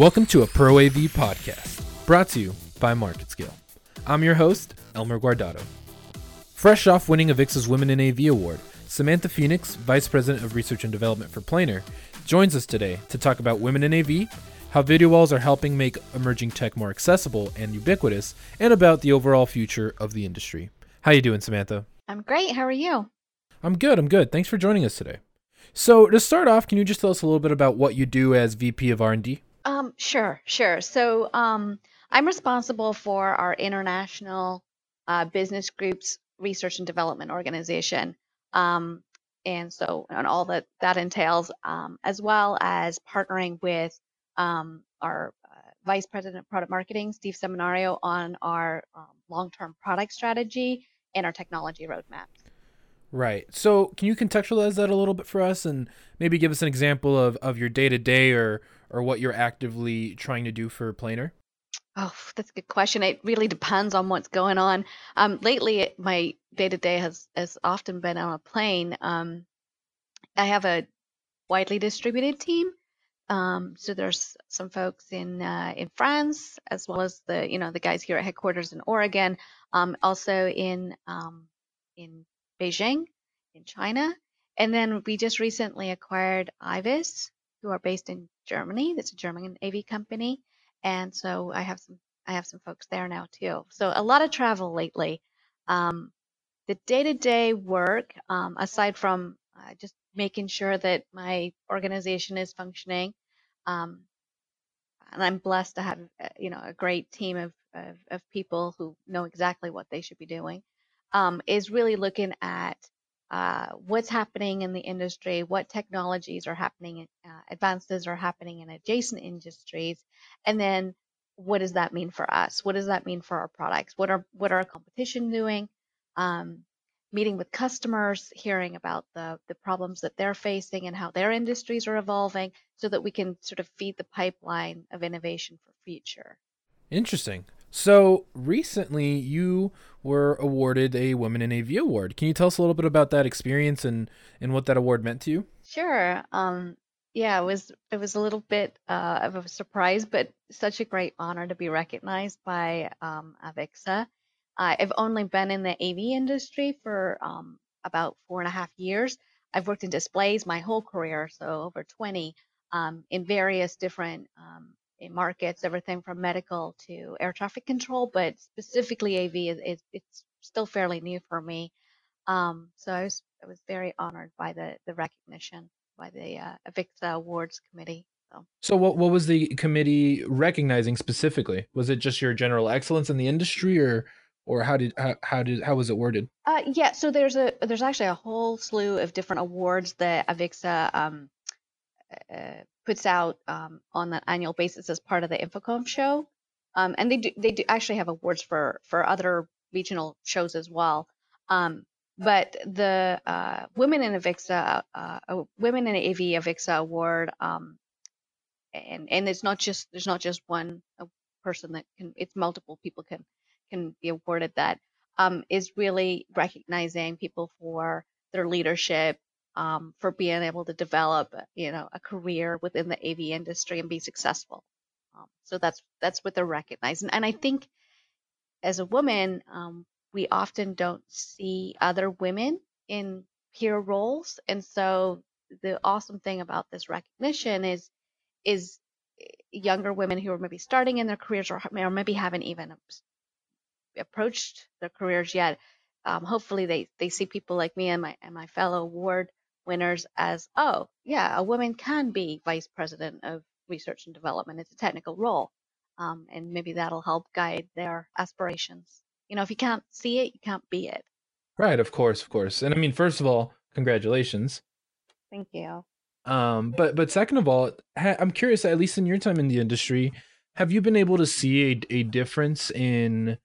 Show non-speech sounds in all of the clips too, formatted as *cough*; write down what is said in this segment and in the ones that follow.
Welcome to a Pro AV podcast, brought to you by MarketScale. I'm your host, Elmer Guardado. Fresh off winning Avixa's Women in AV Award, Samantha Phoenix, Vice President of Research and Development for Planar, joins us today to talk about women in AV, how video walls are helping make emerging tech more accessible and ubiquitous, and about the overall future of the industry. How you doing, Samantha? I'm great. How are you? I'm good. I'm good. Thanks for joining us today. So, to start off, can you just tell us a little bit about what you do as VP of R&D? Sure, sure. So, um, I'm responsible for our international uh, business groups research and development organization. Um, and so, and all that that entails, um, as well as partnering with um, our uh, Vice President of Product Marketing, Steve Seminario, on our um, long-term product strategy and our technology roadmap. Right. So, can you contextualize that a little bit for us, and maybe give us an example of, of your day to day, or or what you're actively trying to do for Planar? Oh, that's a good question. It really depends on what's going on. Um, lately, my day to day has has often been on a plane. Um, I have a widely distributed team. Um, so there's some folks in uh, in France, as well as the you know the guys here at headquarters in Oregon. Um, also in um, in Beijing, in China, and then we just recently acquired eyevis, who are based in Germany. That's a German AV company, and so I have some I have some folks there now too. So a lot of travel lately. Um, the day-to-day work, um, aside from uh, just making sure that my organization is functioning, um, and I'm blessed to have uh, you know a great team of, of, of people who know exactly what they should be doing, um, is really looking at uh, what's happening in the industry, what technologies are happening, uh, advances are happening in adjacent industries, and then what does that mean for us? What does that mean for our products? What are what are our competition doing? Um, meeting with customers, hearing about the the problems that they're facing and how their industries are evolving, so that we can sort of feed the pipeline of innovation for future. Interesting. So recently, you were awarded a Women in AV award. Can you tell us a little bit about that experience and and what that award meant to you? Sure. Um, yeah, it was it was a little bit uh, of a surprise, but such a great honor to be recognized by um, Avixa. I've only been in the AV industry for um, about four and a half years. I've worked in displays my whole career, so over 20, um, in various different um, markets, everything from medical to air traffic control, but specifically AV is, is it's still fairly new for me. Um, so I was I was very honored by the the recognition by the uh, Avixa Awards Committee. So. so what what was the committee recognizing specifically? Was it just your general excellence in the industry, or or how did how, how did how was it worded? Uh, yeah, so there's a there's actually a whole slew of different awards that Avixa um, uh, puts out um, on an annual basis as part of the InfoComm show. Um, and they do they do actually have awards for for other regional shows as well. Um, but the uh, Women in Avixa, uh, Women in AV Avixa Award, um, and and it's not just there's not just one person that can it's multiple people can can be awarded that um, is really recognizing people for their leadership um, for being able to develop, you know, a career within the AV industry and be successful. Um, so that's that's what they're recognizing. And I think as a woman, um, we often don't see other women in peer roles, and so the awesome thing about this recognition is is eh, younger women who are maybe starting in their careers or, or maybe haven't even approached their careers yet. Um, hopefully, they they see people like me and my and my fellow award winners as, oh, yeah, a woman can be vice president of research and development. It's a technical role. Um, and maybe that'll help guide their aspirations. You know, if you can't see it, you can't be it. Right, of course, of course. And I mean, first of all, congratulations. Thank you. Um, but but second of all, ha- I'm curious. At least in your time in the industry, have you been able to see a, a difference in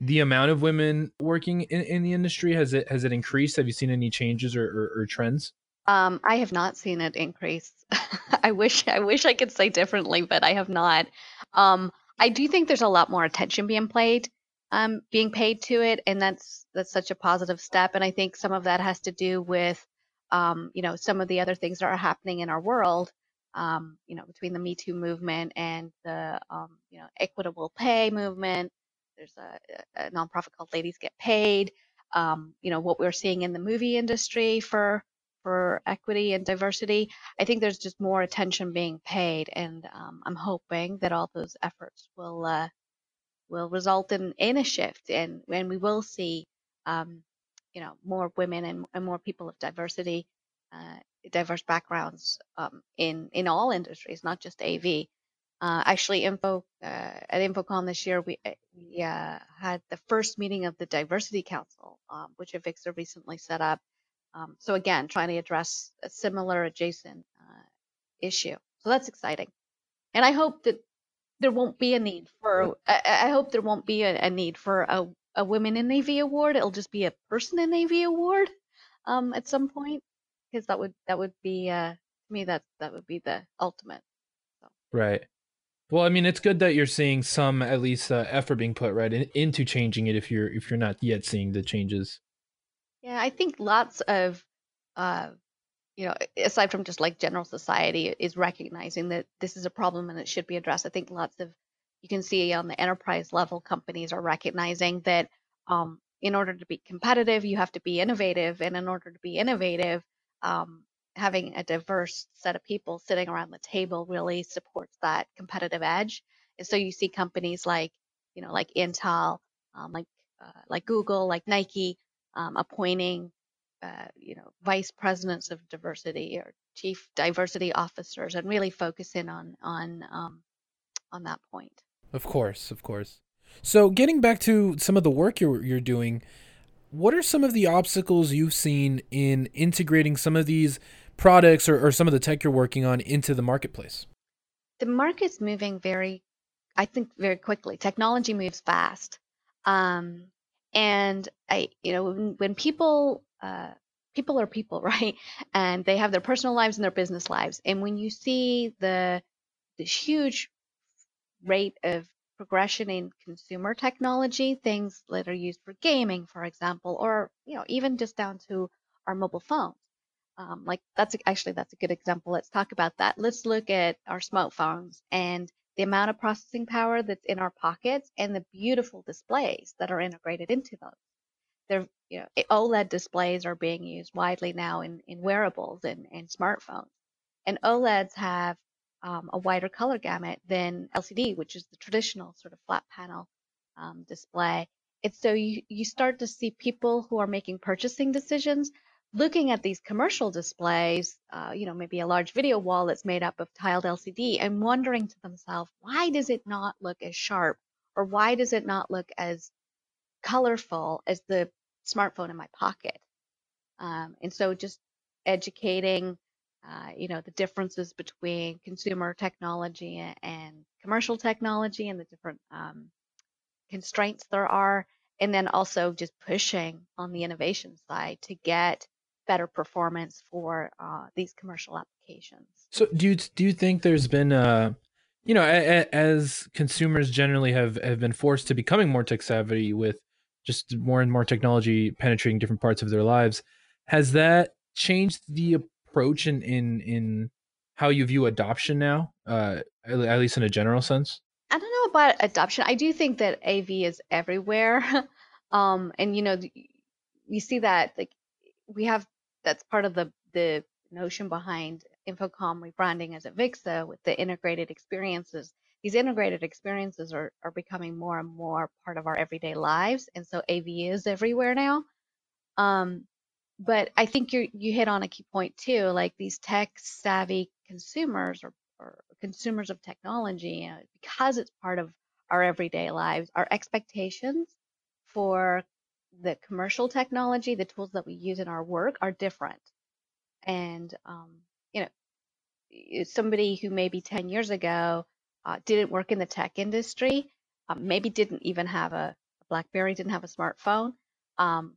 the amount of women working in, in the industry? Has it has it increased? Have you seen any changes or, or, or trends? Um, I have not seen it increase. *laughs* I wish I wish I could say differently, but I have not. Um, I do think there's a lot more attention being played, um, being paid to it, and that's that's such a positive step. And I think some of that has to do with, um, you know, some of the other things that are happening in our world um, you know, between the Me Too movement and the, um, you know, equitable pay movement. There's a, a nonprofit called Ladies Get Paid. Um, you know, what we're seeing in the movie industry for for equity and diversity. I think there's just more attention being paid, and um, I'm hoping that all those efforts will uh, will result in in a shift, and and we will see, um, you know, more women and, and more people of diversity uh, diverse backgrounds um, in in all industries, not just AV. Uh, actually, info uh, at InfoComm this year, we uh, we uh, had the first meeting of the Diversity Council, um, which Avixa recently set up. Um, so again, trying to address a similar adjacent uh, issue. So that's exciting, and I hope that there won't be a need for. I, I hope there won't be a, a need for a, a Women in AV award. It'll just be a Person in AV award um, at some point because that would that would be uh to me that that would be the ultimate. So. Right. Well, I mean, it's good that you're seeing some at least uh, effort being put right in, into changing it. If you're if you're not yet seeing the changes. Yeah, I think lots of, uh, you know, aside from just like general society, is recognizing that this is a problem and it should be addressed. I think lots of you can see on the enterprise level companies are recognizing that um, in order to be competitive, you have to be innovative, and in order to be innovative, um, having a diverse set of people sitting around the table really supports that competitive edge. And so you see companies like, you know, like Intel, um, like uh, like Google, like Nike, um, appointing, uh, you know, vice presidents of diversity or chief diversity officers, and really focusing on on um, on that point. Of course, of course. So getting back to some of the work you're you're doing, what are some of the obstacles you've seen in integrating some of these products or, or some of the tech you're working on into the marketplace? The market's moving very, I think, very quickly. Technology moves fast. Um, and I, you know, when, when people, uh, people are people, *laughs* right? And they have their personal lives and their business lives. And when you see the, this huge rate of progression in consumer technology, things that are used for gaming, for example, or you know even just down to our mobile phones. Um, like that's actually that's a good example. Let's talk about that. Let's look at our smartphones and the amount of processing power that's in our pockets and the beautiful displays that are integrated into those. They're, you know, OLED displays are being used widely now in, in wearables and, and smartphones. And OLEDs have um, a wider color gamut than LCD, which is the traditional sort of flat panel um, display. It's so you, you start to see people who are making purchasing decisions looking at these commercial displays, uh, you know, maybe a large video wall that's made up of tiled LCD and wondering to themselves, why does it not look as sharp or why does it not look as colorful as the smartphone in my pocket? Um, and so just educating uh, you know, the differences between consumer technology and commercial technology and the different um, constraints there are, and then also just pushing on the innovation side to get better performance for uh, these commercial applications. So, do you do you think there's been a you know, a, a, as consumers generally have have been forced to becoming more tech savvy with just more and more technology penetrating different parts of their lives, has that changed the approach in in in how you view adoption now, uh, at least in a general sense? I don't know about adoption. I do think that AV is everywhere, *laughs* um, and you know, you see that like we have that's part of the the notion behind InfoComm rebranding as a Avixa with the integrated experiences. These integrated experiences are, are becoming more and more part of our everyday lives, and so AV is everywhere now. Um, but I think you you hit on a key point too. Like these tech savvy consumers or, or consumers of technology, uh, because it's part of our everyday lives, our expectations for the commercial technology, the tools that we use in our work are different. And um, you know, somebody who maybe 10 years ago uh, didn't work in the tech industry, um, maybe didn't even have a, BlackBerry, didn't have a smartphone, um,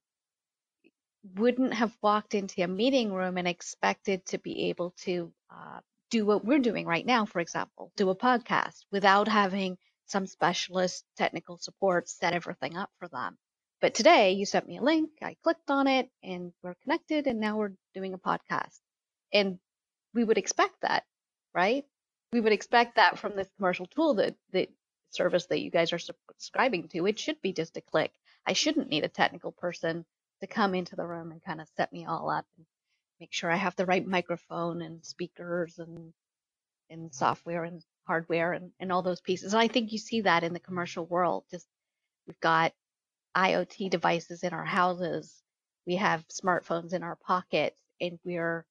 wouldn't have walked into a meeting room and expected to be able to uh, do what we're doing right now, for example, do a podcast without having some specialist technical support set everything up for them. But today you sent me a link, I clicked on it, and we're connected, and now we're doing a podcast. And we would expect that right? We would expect that from this commercial tool that the service that you guys are subscribing to. It should be just a click. I shouldn't need a technical person to come into the room and kind of set me all up and make sure I have the right microphone and speakers and and software and hardware and, and all those pieces. And I think you see that in the commercial world. Just we've got IoT devices in our houses, we have smartphones in our pockets, and we're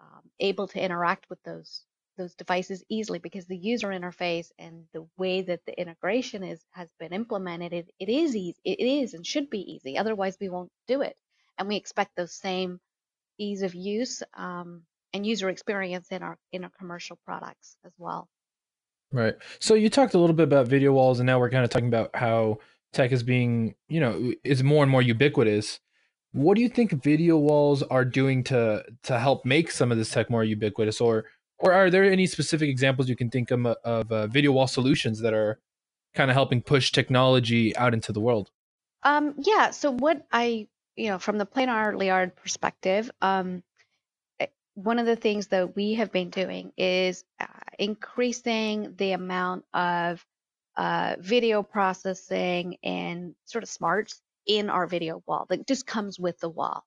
um, able to interact with those those devices easily because the user interface and the way that the integration is has been implemented it, it is easy it is and should be easy otherwise we won't do it. And we expect those same ease of use um, and user experience in our in our commercial products as well. Right. So you talked a little bit about video walls and now we're kind of talking about how tech is being you know is more and more ubiquitous what do you think video walls are doing to to help make some of this tech more ubiquitous? Or or are there any specific examples you can think of, of uh, video wall solutions that are kind of helping push technology out into the world? Um, yeah so what i you know from the Planar Leyard perspective um, eh, one of the things that we have been doing is uh, increasing the amount of uh, video processing and sort of smarts in our video wall that just comes with the wall.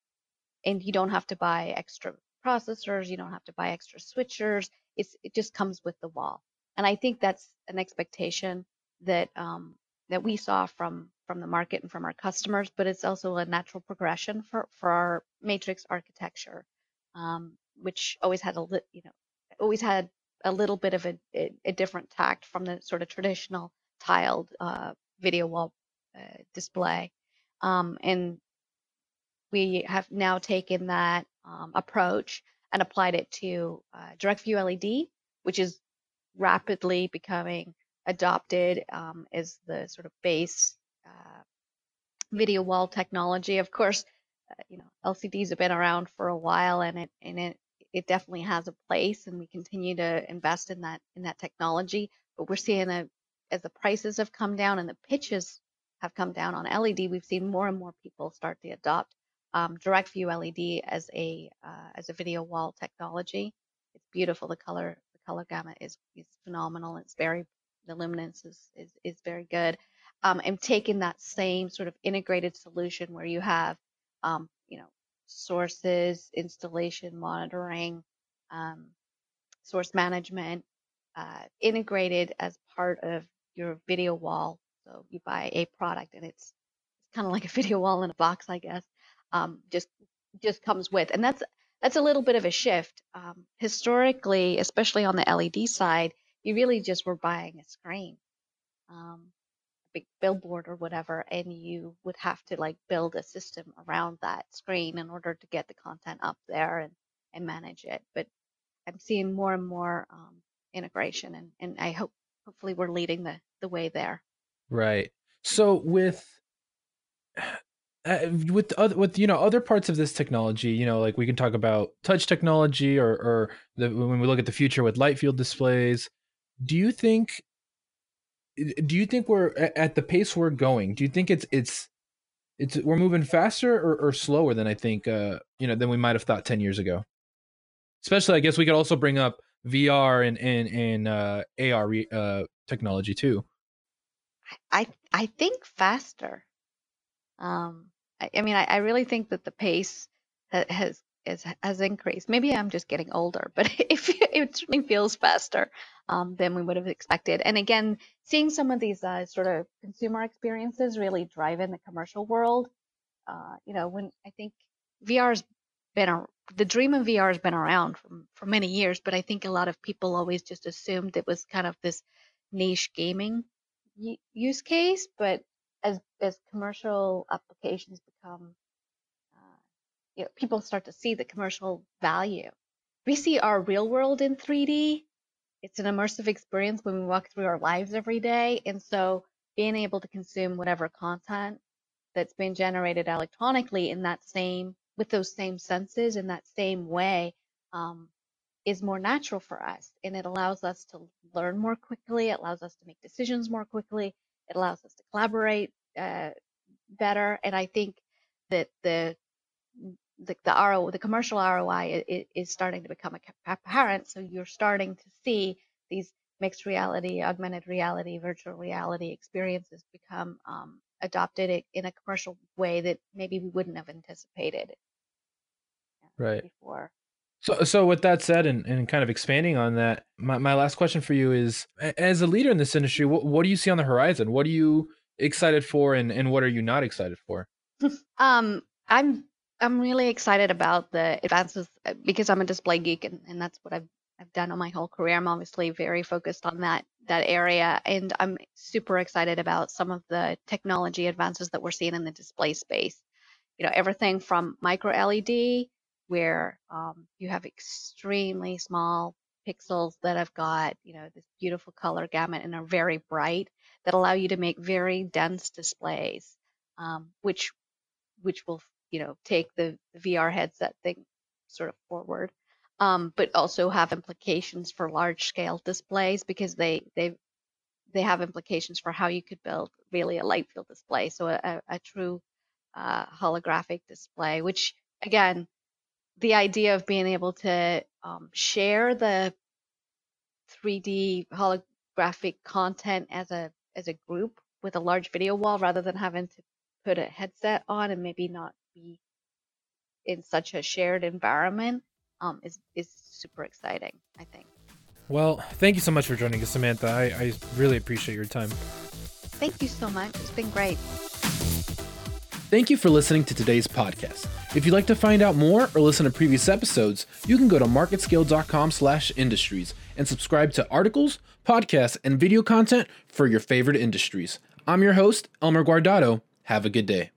And you don't have to buy extra processors, you don't have to buy extra switchers. It's, it just comes with the wall. And I think that's an expectation that um, that we saw from from the market and from our customers, but it's also a natural progression for for our matrix architecture, um, which always had a you know always had a little bit of a, a, a different tact from the sort of traditional tiled uh, video wall uh, display. Um, and we have now taken that um, approach and applied it to uh, DirectView LED, which is rapidly becoming adopted um, as the sort of base uh, video wall technology. Of course, uh, you know LCDs have been around for a while, and it and it it definitely has a place, and we continue to invest in that in that technology. But we're seeing a as the prices have come down and the pitches have come down on LED, we've seen more and more people start to adopt um, direct view LED as a uh, as a video wall technology. It's beautiful. The color the color gamut is is phenomenal. It's very the luminance is is, is very good. Um, and taking that same sort of integrated solution where you have um, you know sources, installation, monitoring, um, source management, uh, integrated as part of your video wall so you buy a product and it's it's kind of like a *laughs* video wall in a box, I guess. Um, just just comes with, and that's that's a little bit of a shift. Um, historically, especially on the LED side, you really just were buying a screen, um, a big billboard or whatever, and you would have to like build a system around that screen in order to get the content up there and and manage it. But I'm seeing more and more um, integration, and and I hope hopefully we're leading the the way there. Right. So with uh, with other with you know other parts of this technology, you know, like we can talk about touch technology or or the, when we look at the future with light field displays. Do you think do you think we're at the pace we're going? Do you think it's it's it's we're moving faster or, or slower than I think uh you know than we might have thought 10 years ago? Especially I guess we could also bring up VR and and and uh AR uh technology too. I I think faster. Um, I, I mean, I, I really think that the pace ha- has is, has increased. Maybe I'm just getting older, but *laughs* it, it certainly feels faster um, than we would have expected. And again, seeing some of these uh, sort of consumer experiences really drive in the commercial world. Uh, you know, when I think VR's been a, the dream of VR has been around for, for many years, but I think a lot of people always just assumed it was kind of this niche gaming use case, but as as commercial applications become, uh, you know, people start to see the commercial value. We see our real world in 3D. It's an immersive experience when we walk through our lives every day, and so being able to consume whatever content that's been generated electronically in that same with those same senses in that same way um, is more natural for us and it allows us to learn more quickly it allows us to make decisions more quickly it allows us to collaborate uh, better and i think that the the, the RO, the commercial ROI is, is starting to become apparent. So you're starting to see these mixed reality, augmented reality, virtual reality experiences become um, adopted in a commercial way that maybe we wouldn't have anticipated right before. So, so with that said, and, and kind of expanding on that, my, my last question for you is: as a leader in this industry, what, what do you see on the horizon? What are you excited for, and, and what are you not excited for? *laughs* um, I'm I'm really excited about the advances uh, because I'm a display geek, and, and that's what I've I've done on my whole career. I'm obviously very focused on that that area, and I'm super excited about some of the technology advances that we're seeing in the display space. You know, everything from micro LED, where um, you have extremely small pixels that have got you know this beautiful color gamut and are very bright that allow you to make very dense displays, um, which which will you know take the, VR headset thing sort of forward um, but also have implications for large scale displays because they they they have implications for how you could build really a light field display, so a, a true uh, holographic display. Which again, the idea of being able to um, share the 3D holographic content as a as a group with a large video wall rather than having to put a headset on and maybe not be in such a shared environment um, is is super exciting. I think. Well, thank you so much for joining us, Samantha. I, I really appreciate your time. Thank you so much. It's been great. Thank you for listening to today's podcast. If you'd like to find out more or listen to previous episodes, you can go to marketscale.com/industries and subscribe to articles, podcasts, and video content for your favorite industries. I'm your host, Elmer Guardado. Have a good day.